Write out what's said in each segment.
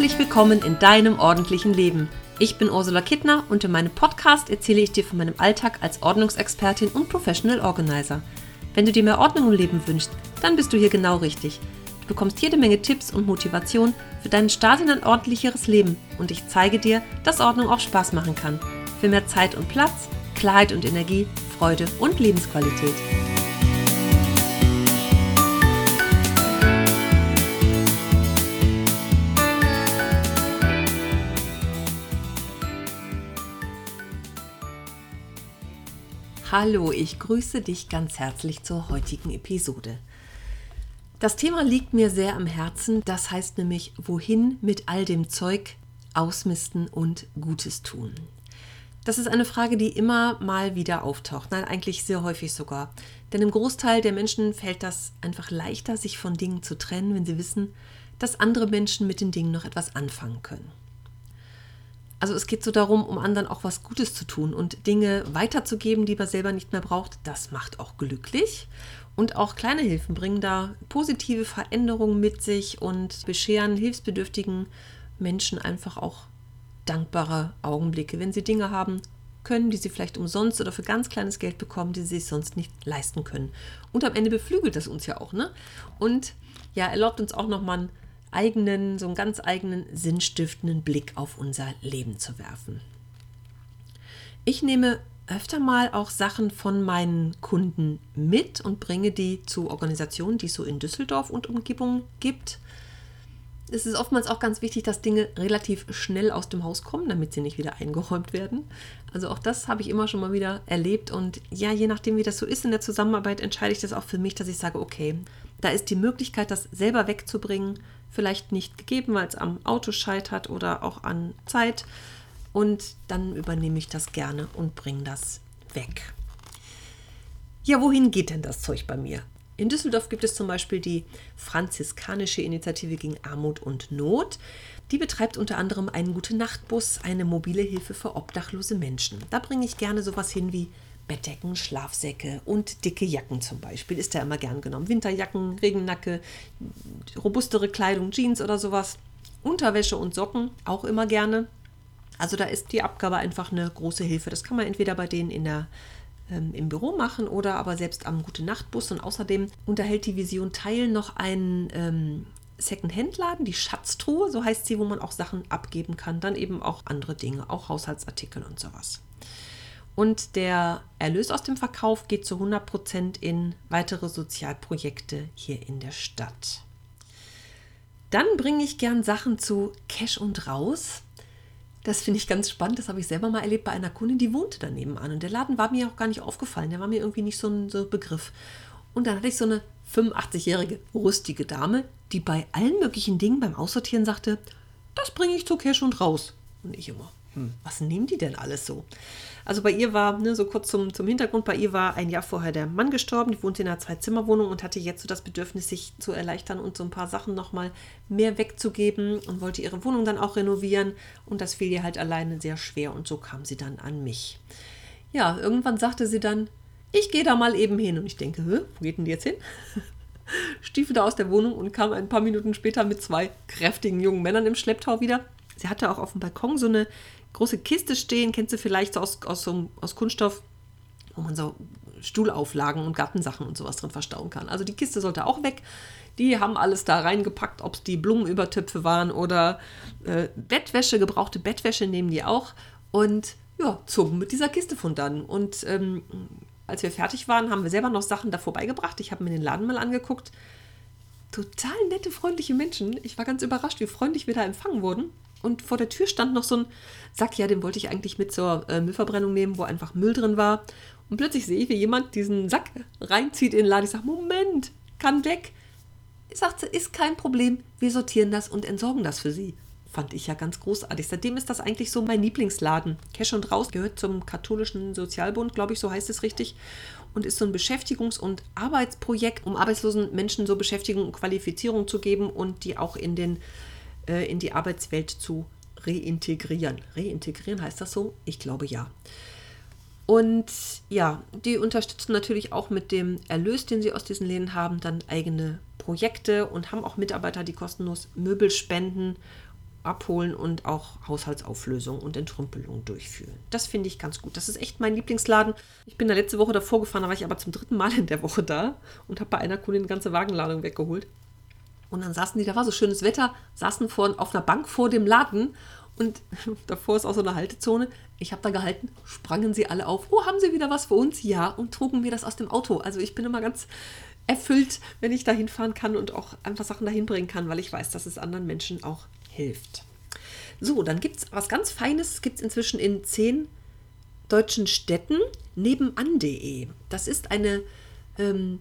Herzlich willkommen in deinem ordentlichen Leben. Ich bin Ursula Kittner und in meinem Podcast erzähle ich dir von meinem Alltag als Ordnungsexpertin und Professional Organizer. Wenn du dir mehr Ordnung im Leben wünschst, dann bist du hier genau richtig. Du bekommst jede Menge Tipps und Motivation für deinen Start in ein ordentlicheres Leben und ich zeige dir, dass Ordnung auch Spaß machen kann. Für mehr Zeit und Platz, Klarheit und Energie, Freude und Lebensqualität. Hallo, ich grüße dich ganz herzlich zur heutigen Episode. Das Thema liegt mir sehr am Herzen, das heißt nämlich, wohin mit all dem Zeug ausmisten und Gutes tun. Das ist eine Frage, die immer mal wieder auftaucht, nein, eigentlich sehr häufig sogar. Denn im Großteil der Menschen fällt das einfach leichter, sich von Dingen zu trennen, wenn sie wissen, dass andere Menschen mit den Dingen noch etwas anfangen können. Also es geht so darum, um anderen auch was Gutes zu tun und Dinge weiterzugeben, die man selber nicht mehr braucht. Das macht auch glücklich. Und auch kleine Hilfen bringen da positive Veränderungen mit sich und bescheren hilfsbedürftigen Menschen einfach auch dankbare Augenblicke, wenn sie Dinge haben können, die sie vielleicht umsonst oder für ganz kleines Geld bekommen, die sie sich sonst nicht leisten können. Und am Ende beflügelt das uns ja auch, ne? Und ja, erlaubt uns auch nochmal einen eigenen, so einen ganz eigenen sinnstiftenden Blick auf unser Leben zu werfen. Ich nehme öfter mal auch Sachen von meinen Kunden mit und bringe die zu Organisationen, die es so in Düsseldorf und Umgebung gibt. Es ist oftmals auch ganz wichtig, dass Dinge relativ schnell aus dem Haus kommen, damit sie nicht wieder eingeräumt werden. Also auch das habe ich immer schon mal wieder erlebt und ja, je nachdem, wie das so ist in der Zusammenarbeit, entscheide ich das auch für mich, dass ich sage, okay, da ist die Möglichkeit, das selber wegzubringen, vielleicht nicht gegeben, weil es am Auto scheitert oder auch an Zeit. Und dann übernehme ich das gerne und bringe das weg. Ja, wohin geht denn das Zeug bei mir? In Düsseldorf gibt es zum Beispiel die Franziskanische Initiative gegen Armut und Not. Die betreibt unter anderem einen Gute-Nacht-Bus, eine mobile Hilfe für obdachlose Menschen. Da bringe ich gerne sowas hin wie Bettdecken, Schlafsäcke und dicke Jacken zum Beispiel. Ist ja immer gern genommen. Winterjacken, Regennacke, robustere Kleidung, Jeans oder sowas. Unterwäsche und Socken auch immer gerne. Also da ist die Abgabe einfach eine große Hilfe. Das kann man entweder bei denen in der, ähm, im Büro machen oder aber selbst am Gute-Nacht-Bus. Und außerdem unterhält die Vision Teil noch einen ähm, Second-Hand-Laden, die Schatztruhe, so heißt sie, wo man auch Sachen abgeben kann. Dann eben auch andere Dinge, auch Haushaltsartikel und sowas. Und der Erlös aus dem Verkauf geht zu 100% in weitere Sozialprojekte hier in der Stadt. Dann bringe ich gern Sachen zu Cash und Raus. Das finde ich ganz spannend. Das habe ich selber mal erlebt bei einer Kundin, die wohnte daneben an. Und der Laden war mir auch gar nicht aufgefallen. Der war mir irgendwie nicht so ein so Begriff. Und dann hatte ich so eine 85-jährige, rüstige Dame, die bei allen möglichen Dingen beim Aussortieren sagte, das bringe ich zu Cash und raus. Und ich immer, hm, was nehmen die denn alles so? Also bei ihr war, ne, so kurz zum, zum Hintergrund, bei ihr war ein Jahr vorher der Mann gestorben, die wohnte in einer Zwei-Zimmer-Wohnung und hatte jetzt so das Bedürfnis, sich zu erleichtern und so ein paar Sachen nochmal mehr wegzugeben und wollte ihre Wohnung dann auch renovieren und das fiel ihr halt alleine sehr schwer und so kam sie dann an mich. Ja, irgendwann sagte sie dann, ich gehe da mal eben hin und ich denke, wo geht denn die jetzt hin? Stiefel da aus der Wohnung und kam ein paar Minuten später mit zwei kräftigen jungen Männern im Schlepptau wieder. Sie hatte auch auf dem Balkon so eine große Kiste stehen, kennst du vielleicht so aus, aus, so, aus Kunststoff, wo man so Stuhlauflagen und Gartensachen und sowas drin verstauen kann. Also die Kiste sollte auch weg. Die haben alles da reingepackt, ob es die Blumenübertöpfe waren oder äh, Bettwäsche, gebrauchte Bettwäsche nehmen die auch und ja, zogen mit dieser Kiste von dann. Und ähm, als wir fertig waren, haben wir selber noch Sachen da vorbeigebracht. Ich habe mir den Laden mal angeguckt. Total nette, freundliche Menschen. Ich war ganz überrascht, wie freundlich wir da empfangen wurden. Und vor der Tür stand noch so ein Sack, ja, den wollte ich eigentlich mit zur äh, Müllverbrennung nehmen, wo einfach Müll drin war. Und plötzlich sehe ich, wie jemand diesen Sack reinzieht in den Laden. Ich sage, Moment, kann weg. Ich sagte, ist kein Problem, wir sortieren das und entsorgen das für Sie. Fand ich ja ganz großartig. Seitdem ist das eigentlich so mein Lieblingsladen. Cash und Raus gehört zum katholischen Sozialbund, glaube ich, so heißt es richtig. Und ist so ein Beschäftigungs- und Arbeitsprojekt, um arbeitslosen Menschen so Beschäftigung und Qualifizierung zu geben und die auch in den äh, in die Arbeitswelt zu reintegrieren. Reintegrieren heißt das so? Ich glaube ja. Und ja, die unterstützen natürlich auch mit dem Erlös, den sie aus diesen Läden haben, dann eigene Projekte und haben auch Mitarbeiter, die kostenlos Möbel spenden abholen und auch Haushaltsauflösung und Entrümpelung durchführen. Das finde ich ganz gut. Das ist echt mein Lieblingsladen. Ich bin da letzte Woche davor gefahren, da war ich aber zum dritten Mal in der Woche da und habe bei einer Kundin eine ganze Wagenladung weggeholt. Und dann saßen die, da war so schönes Wetter, saßen vor, auf einer Bank vor dem Laden und davor ist auch so eine Haltezone. Ich habe da gehalten, sprangen sie alle auf. Oh, haben sie wieder was für uns? Ja, und trugen mir das aus dem Auto. Also ich bin immer ganz erfüllt, wenn ich da hinfahren kann und auch einfach Sachen dahin bringen kann, weil ich weiß, dass es anderen Menschen auch hilft. So, dann gibt es was ganz Feines, gibt es inzwischen in zehn deutschen Städten nebenan.de. Das ist eine ähm,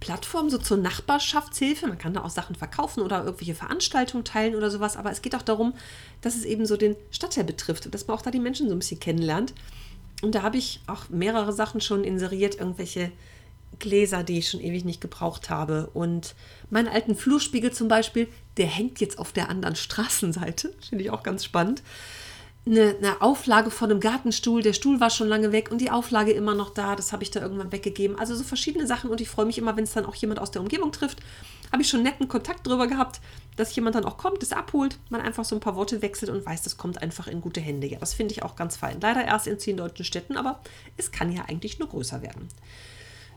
Plattform so zur Nachbarschaftshilfe. Man kann da auch Sachen verkaufen oder irgendwelche Veranstaltungen teilen oder sowas. Aber es geht auch darum, dass es eben so den Stadtteil betrifft und dass man auch da die Menschen so ein bisschen kennenlernt. Und da habe ich auch mehrere Sachen schon inseriert, irgendwelche Gläser, die ich schon ewig nicht gebraucht habe. Und meinen alten Flurspiegel zum Beispiel, der hängt jetzt auf der anderen Straßenseite. Finde ich auch ganz spannend eine, eine, Auflage von einem Gartenstuhl. Der Stuhl war schon lange weg und die Auflage immer noch da. Das habe ich da irgendwann weggegeben. Also so verschiedene Sachen und ich freue mich immer, wenn es dann auch jemand aus der Umgebung trifft. Habe ich schon netten Kontakt drüber gehabt, dass jemand dann auch kommt, das abholt, man einfach so ein paar Worte wechselt und weiß, das kommt einfach in gute Hände. Ja, das finde ich auch ganz fein. Leider erst in zehn deutschen Städten, aber es kann ja eigentlich nur größer werden.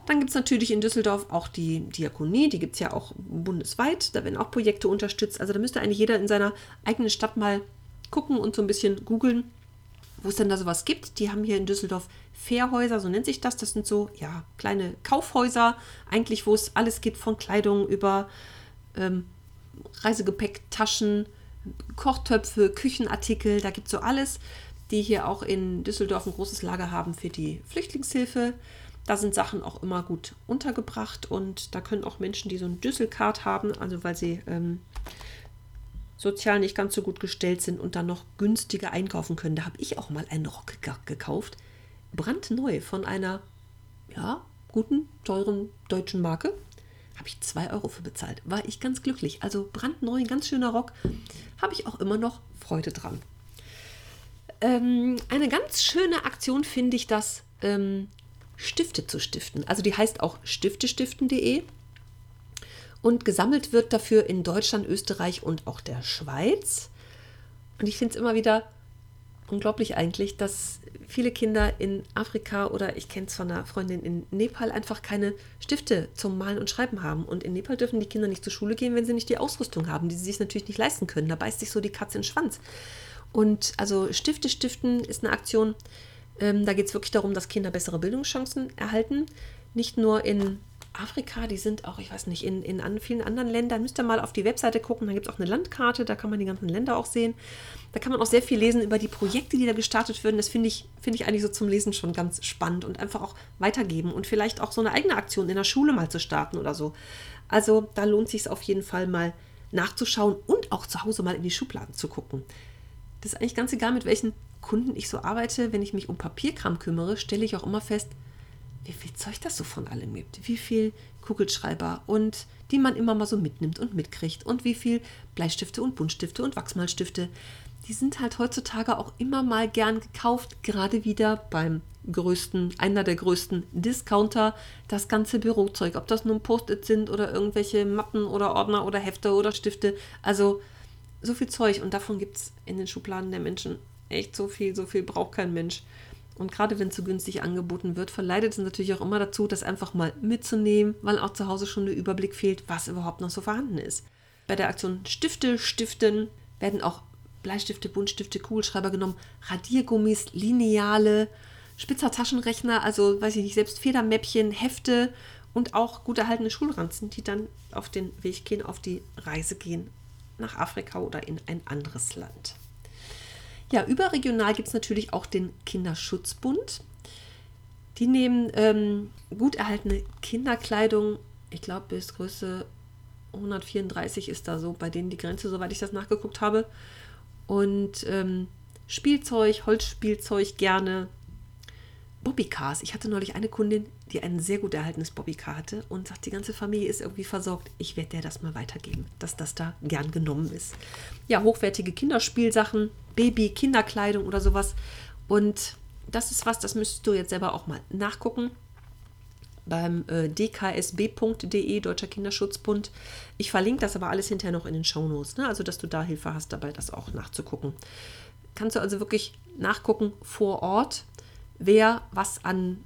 Dann gibt es natürlich in Düsseldorf auch die Diakonie, die gibt es ja auch bundesweit. Da werden auch Projekte unterstützt. Also da müsste eigentlich jeder in seiner eigenen Stadt mal gucken und so ein bisschen googeln, wo es denn da sowas gibt. Die haben hier in Düsseldorf Fährhäuser, so nennt sich das. Das sind so, ja, kleine Kaufhäuser, eigentlich, wo es alles gibt, von Kleidung über ähm, Reisegepäck, Taschen, Kochtöpfe, Küchenartikel, da gibt es so alles, die hier auch in Düsseldorf ein großes Lager haben für die Flüchtlingshilfe. Da sind Sachen auch immer gut untergebracht und da können auch Menschen, die so ein Düsselcard haben, also weil sie ähm, sozial nicht ganz so gut gestellt sind und dann noch günstiger einkaufen können. Da habe ich auch mal einen Rock gekauft, brandneu von einer, ja, guten, teuren deutschen Marke. Habe ich 2 Euro für bezahlt. War ich ganz glücklich. Also brandneu, ganz schöner Rock. Habe ich auch immer noch Freude dran. Ähm, eine ganz schöne Aktion finde ich das, ähm, Stifte zu stiften. Also die heißt auch stiftestiften.de und gesammelt wird dafür in Deutschland, Österreich und auch der Schweiz. Und ich finde es immer wieder unglaublich eigentlich, dass viele Kinder in Afrika oder ich kenne es von einer Freundin in Nepal einfach keine Stifte zum Malen und Schreiben haben. Und in Nepal dürfen die Kinder nicht zur Schule gehen, wenn sie nicht die Ausrüstung haben, die sie sich natürlich nicht leisten können. Da beißt sich so die Katze in den Schwanz. Und also Stifte stiften ist eine Aktion, ähm, da geht es wirklich darum, dass Kinder bessere Bildungschancen erhalten. Nicht nur in Afrika, die sind auch, ich weiß nicht, in, in an vielen anderen Ländern. Müsst ihr mal auf die Webseite gucken, da gibt es auch eine Landkarte, da kann man die ganzen Länder auch sehen. Da kann man auch sehr viel lesen über die Projekte, die da gestartet werden. Das finde ich, find ich eigentlich so zum Lesen schon ganz spannend und einfach auch weitergeben und vielleicht auch so eine eigene Aktion in der Schule mal zu starten oder so. Also da lohnt sich es auf jeden Fall mal nachzuschauen und auch zu Hause mal in die Schubladen zu gucken. Das ist eigentlich ganz egal, mit welchen Kunden ich so arbeite. Wenn ich mich um Papierkram kümmere, stelle ich auch immer fest, wie viel Zeug das so von allem gibt, wie viel Kugelschreiber und die man immer mal so mitnimmt und mitkriegt und wie viel Bleistifte und Buntstifte und Wachsmalstifte. Die sind halt heutzutage auch immer mal gern gekauft, gerade wieder beim größten, einer der größten Discounter, das ganze Bürozeug, ob das nun Post-it sind oder irgendwelche Mappen oder Ordner oder Hefte oder Stifte. Also so viel Zeug und davon gibt es in den Schubladen der Menschen echt so viel, so viel braucht kein Mensch. Und gerade wenn es so günstig angeboten wird, verleitet es natürlich auch immer dazu, das einfach mal mitzunehmen, weil auch zu Hause schon der Überblick fehlt, was überhaupt noch so vorhanden ist. Bei der Aktion Stifte stiften werden auch Bleistifte, Buntstifte, Kugelschreiber genommen, Radiergummis, Lineale, spitzer Taschenrechner, also weiß ich nicht, selbst Federmäppchen, Hefte und auch gut erhaltene Schulranzen, die dann auf den Weg gehen, auf die Reise gehen nach Afrika oder in ein anderes Land. Ja, überregional gibt es natürlich auch den Kinderschutzbund. Die nehmen ähm, gut erhaltene Kinderkleidung, ich glaube bis Größe 134 ist da so bei denen die Grenze, soweit ich das nachgeguckt habe. Und ähm, Spielzeug, Holzspielzeug gerne. Bobbycars. Ich hatte neulich eine Kundin, die ein sehr gut erhaltenes Bobbycar hatte und sagt, die ganze Familie ist irgendwie versorgt. Ich werde der das mal weitergeben, dass das da gern genommen ist. Ja, hochwertige Kinderspielsachen, Baby, Kinderkleidung oder sowas. Und das ist was, das müsstest du jetzt selber auch mal nachgucken. beim äh, dksb.de, Deutscher Kinderschutzbund. Ich verlinke das aber alles hinterher noch in den Shownotes, ne? also dass du da Hilfe hast dabei, das auch nachzugucken. Kannst du also wirklich nachgucken vor Ort, wer was an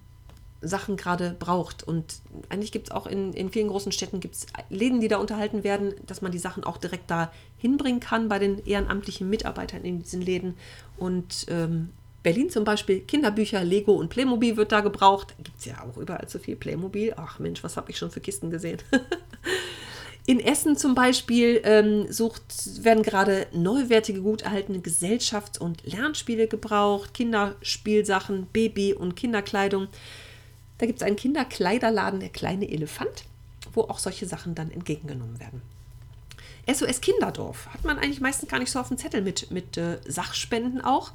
Sachen gerade braucht. Und eigentlich gibt es auch in, in vielen großen Städten gibt's Läden, die da unterhalten werden, dass man die Sachen auch direkt da hinbringen kann bei den ehrenamtlichen Mitarbeitern in diesen Läden. Und ähm, Berlin zum Beispiel, Kinderbücher, Lego und Playmobil wird da gebraucht. Gibt es ja auch überall so viel Playmobil. Ach Mensch, was habe ich schon für Kisten gesehen. In Essen zum Beispiel ähm, sucht, werden gerade neuwertige, gut erhaltene Gesellschafts- und Lernspiele gebraucht, Kinderspielsachen, Baby- und Kinderkleidung. Da gibt es einen Kinderkleiderladen, der kleine Elefant, wo auch solche Sachen dann entgegengenommen werden. SOS Kinderdorf hat man eigentlich meistens gar nicht so auf dem Zettel mit, mit äh, Sachspenden auch.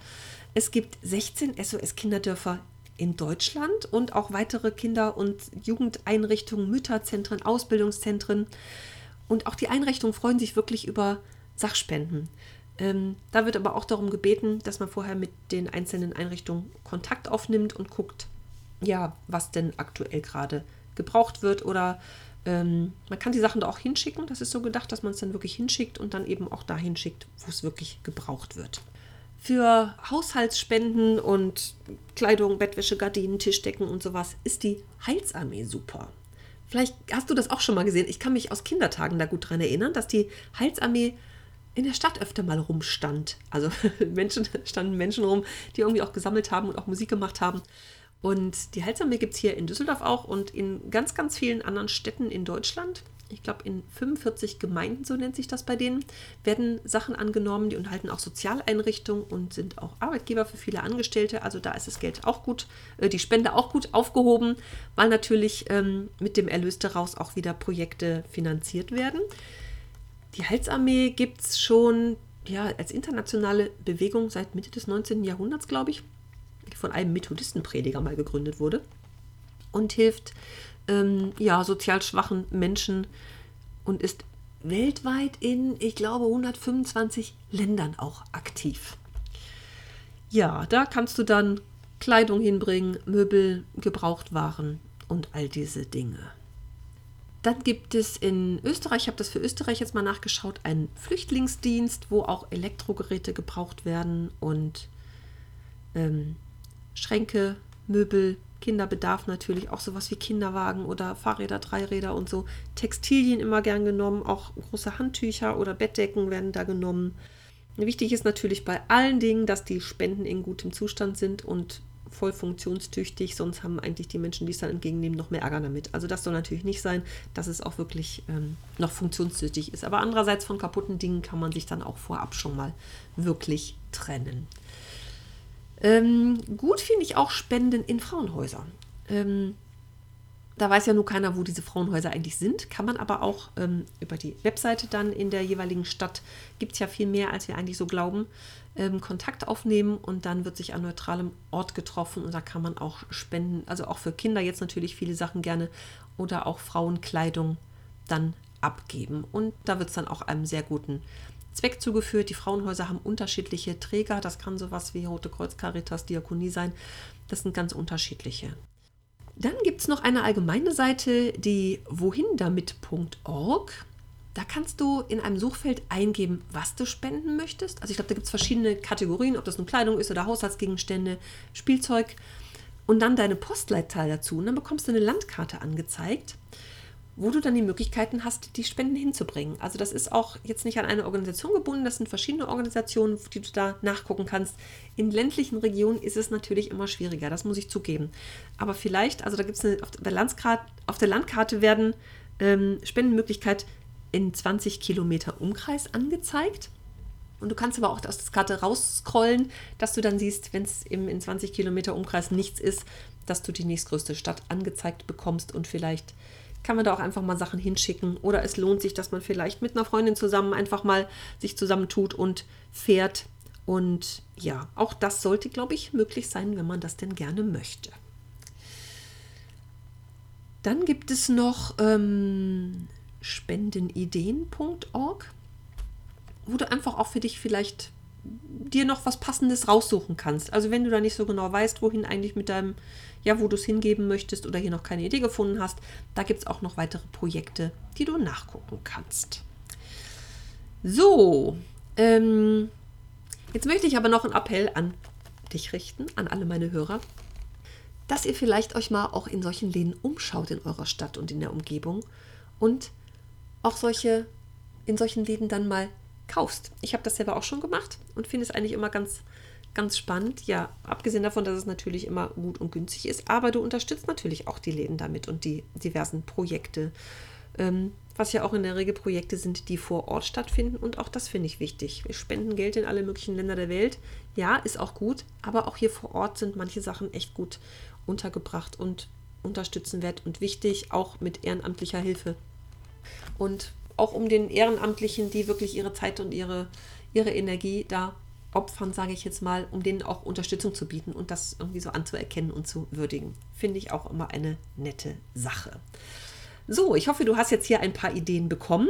Es gibt 16 SOS Kinderdörfer in Deutschland und auch weitere Kinder- und Jugendeinrichtungen, Mütterzentren, Ausbildungszentren. Und auch die Einrichtungen freuen sich wirklich über Sachspenden. Ähm, da wird aber auch darum gebeten, dass man vorher mit den einzelnen Einrichtungen Kontakt aufnimmt und guckt, ja, was denn aktuell gerade gebraucht wird oder ähm, man kann die Sachen da auch hinschicken. Das ist so gedacht, dass man es dann wirklich hinschickt und dann eben auch dahin schickt, wo es wirklich gebraucht wird. Für Haushaltsspenden und Kleidung, Bettwäsche, Gardinen, Tischdecken und sowas ist die Heilsarmee super. Vielleicht hast du das auch schon mal gesehen. Ich kann mich aus Kindertagen da gut daran erinnern, dass die Heilsarmee in der Stadt öfter mal rumstand. Also Menschen standen Menschen rum, die irgendwie auch gesammelt haben und auch Musik gemacht haben. Und die Heilsarmee gibt es hier in Düsseldorf auch und in ganz, ganz vielen anderen Städten in Deutschland. Ich glaube, in 45 Gemeinden, so nennt sich das bei denen, werden Sachen angenommen. Die unterhalten auch Sozialeinrichtungen und sind auch Arbeitgeber für viele Angestellte. Also da ist das Geld auch gut, äh, die Spende auch gut aufgehoben, weil natürlich ähm, mit dem Erlös daraus auch wieder Projekte finanziert werden. Die Heilsarmee gibt es schon ja, als internationale Bewegung seit Mitte des 19. Jahrhunderts, glaube ich von einem Methodistenprediger mal gegründet wurde und hilft ähm, ja, sozial schwachen Menschen und ist weltweit in, ich glaube, 125 Ländern auch aktiv. Ja, da kannst du dann Kleidung hinbringen, Möbel, Gebrauchtwaren und all diese Dinge. Dann gibt es in Österreich, ich habe das für Österreich jetzt mal nachgeschaut, einen Flüchtlingsdienst, wo auch Elektrogeräte gebraucht werden und ähm, Schränke, Möbel, Kinderbedarf natürlich, auch sowas wie Kinderwagen oder Fahrräder, Dreiräder und so. Textilien immer gern genommen, auch große Handtücher oder Bettdecken werden da genommen. Wichtig ist natürlich bei allen Dingen, dass die Spenden in gutem Zustand sind und voll funktionstüchtig, sonst haben eigentlich die Menschen, die es dann entgegennehmen, noch mehr Ärger damit. Also das soll natürlich nicht sein, dass es auch wirklich ähm, noch funktionstüchtig ist. Aber andererseits von kaputten Dingen kann man sich dann auch vorab schon mal wirklich trennen. Ähm, gut finde ich auch Spenden in Frauenhäusern. Ähm, da weiß ja nur keiner, wo diese Frauenhäuser eigentlich sind. Kann man aber auch ähm, über die Webseite dann in der jeweiligen Stadt, gibt es ja viel mehr, als wir eigentlich so glauben, ähm, Kontakt aufnehmen und dann wird sich an neutralem Ort getroffen und da kann man auch spenden. Also auch für Kinder jetzt natürlich viele Sachen gerne oder auch Frauenkleidung dann abgeben. Und da wird es dann auch einem sehr guten Zweck zugeführt. Die Frauenhäuser haben unterschiedliche Träger. Das kann sowas wie Rote Kreuz, Caritas, Diakonie sein. Das sind ganz unterschiedliche. Dann gibt es noch eine allgemeine Seite, die wohindamit.org. Da kannst du in einem Suchfeld eingeben, was du spenden möchtest. Also ich glaube, da gibt es verschiedene Kategorien, ob das nun Kleidung ist oder Haushaltsgegenstände, Spielzeug. Und dann deine Postleitzahl dazu. Und dann bekommst du eine Landkarte angezeigt wo du dann die Möglichkeiten hast, die Spenden hinzubringen. Also das ist auch jetzt nicht an eine Organisation gebunden, das sind verschiedene Organisationen, die du da nachgucken kannst. In ländlichen Regionen ist es natürlich immer schwieriger, das muss ich zugeben. Aber vielleicht, also da gibt es auf auf der Landkarte werden ähm, Spendenmöglichkeit in 20 Kilometer Umkreis angezeigt. Und du kannst aber auch aus der Karte rausscrollen, dass du dann siehst, wenn es in 20 Kilometer Umkreis nichts ist, dass du die nächstgrößte Stadt angezeigt bekommst und vielleicht kann man da auch einfach mal Sachen hinschicken. Oder es lohnt sich, dass man vielleicht mit einer Freundin zusammen einfach mal sich zusammentut und fährt. Und ja, auch das sollte, glaube ich, möglich sein, wenn man das denn gerne möchte. Dann gibt es noch ähm, spendenideen.org, wo du einfach auch für dich vielleicht dir noch was Passendes raussuchen kannst. Also wenn du da nicht so genau weißt, wohin eigentlich mit deinem ja, wo du es hingeben möchtest oder hier noch keine Idee gefunden hast, da gibt es auch noch weitere Projekte, die du nachgucken kannst. So, ähm, jetzt möchte ich aber noch einen Appell an dich richten, an alle meine Hörer, dass ihr vielleicht euch mal auch in solchen Läden umschaut in eurer Stadt und in der Umgebung und auch solche in solchen Läden dann mal kaufst. Ich habe das selber auch schon gemacht und finde es eigentlich immer ganz ganz spannend. Ja, abgesehen davon, dass es natürlich immer gut und günstig ist, aber du unterstützt natürlich auch die Läden damit und die diversen Projekte. Ähm, was ja auch in der Regel Projekte sind, die vor Ort stattfinden. Und auch das finde ich wichtig. Wir spenden Geld in alle möglichen Länder der Welt. Ja, ist auch gut, aber auch hier vor Ort sind manche Sachen echt gut untergebracht und unterstützenwert und wichtig, auch mit ehrenamtlicher Hilfe. Und auch um den Ehrenamtlichen, die wirklich ihre Zeit und ihre, ihre Energie da opfern, sage ich jetzt mal, um denen auch Unterstützung zu bieten und das irgendwie so anzuerkennen und zu würdigen. Finde ich auch immer eine nette Sache. So, ich hoffe, du hast jetzt hier ein paar Ideen bekommen.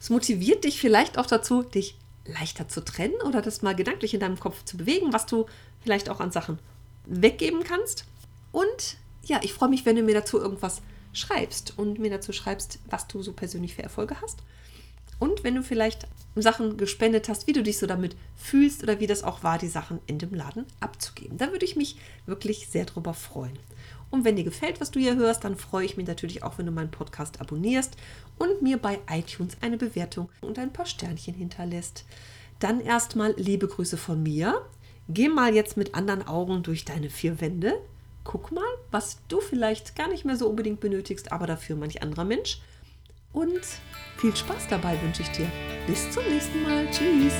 Es motiviert dich vielleicht auch dazu, dich leichter zu trennen oder das mal gedanklich in deinem Kopf zu bewegen, was du vielleicht auch an Sachen weggeben kannst. Und ja, ich freue mich, wenn du mir dazu irgendwas schreibst und mir dazu schreibst, was du so persönlich für Erfolge hast. Und wenn du vielleicht Sachen gespendet hast, wie du dich so damit fühlst oder wie das auch war, die Sachen in dem Laden abzugeben. Da würde ich mich wirklich sehr drüber freuen. Und wenn dir gefällt, was du hier hörst, dann freue ich mich natürlich auch, wenn du meinen Podcast abonnierst und mir bei iTunes eine Bewertung und ein paar Sternchen hinterlässt. Dann erstmal liebe Grüße von mir. Geh mal jetzt mit anderen Augen durch deine vier Wände. Guck mal, was du vielleicht gar nicht mehr so unbedingt benötigst, aber dafür manch anderer Mensch. Und viel Spaß dabei wünsche ich dir. Bis zum nächsten Mal. Tschüss.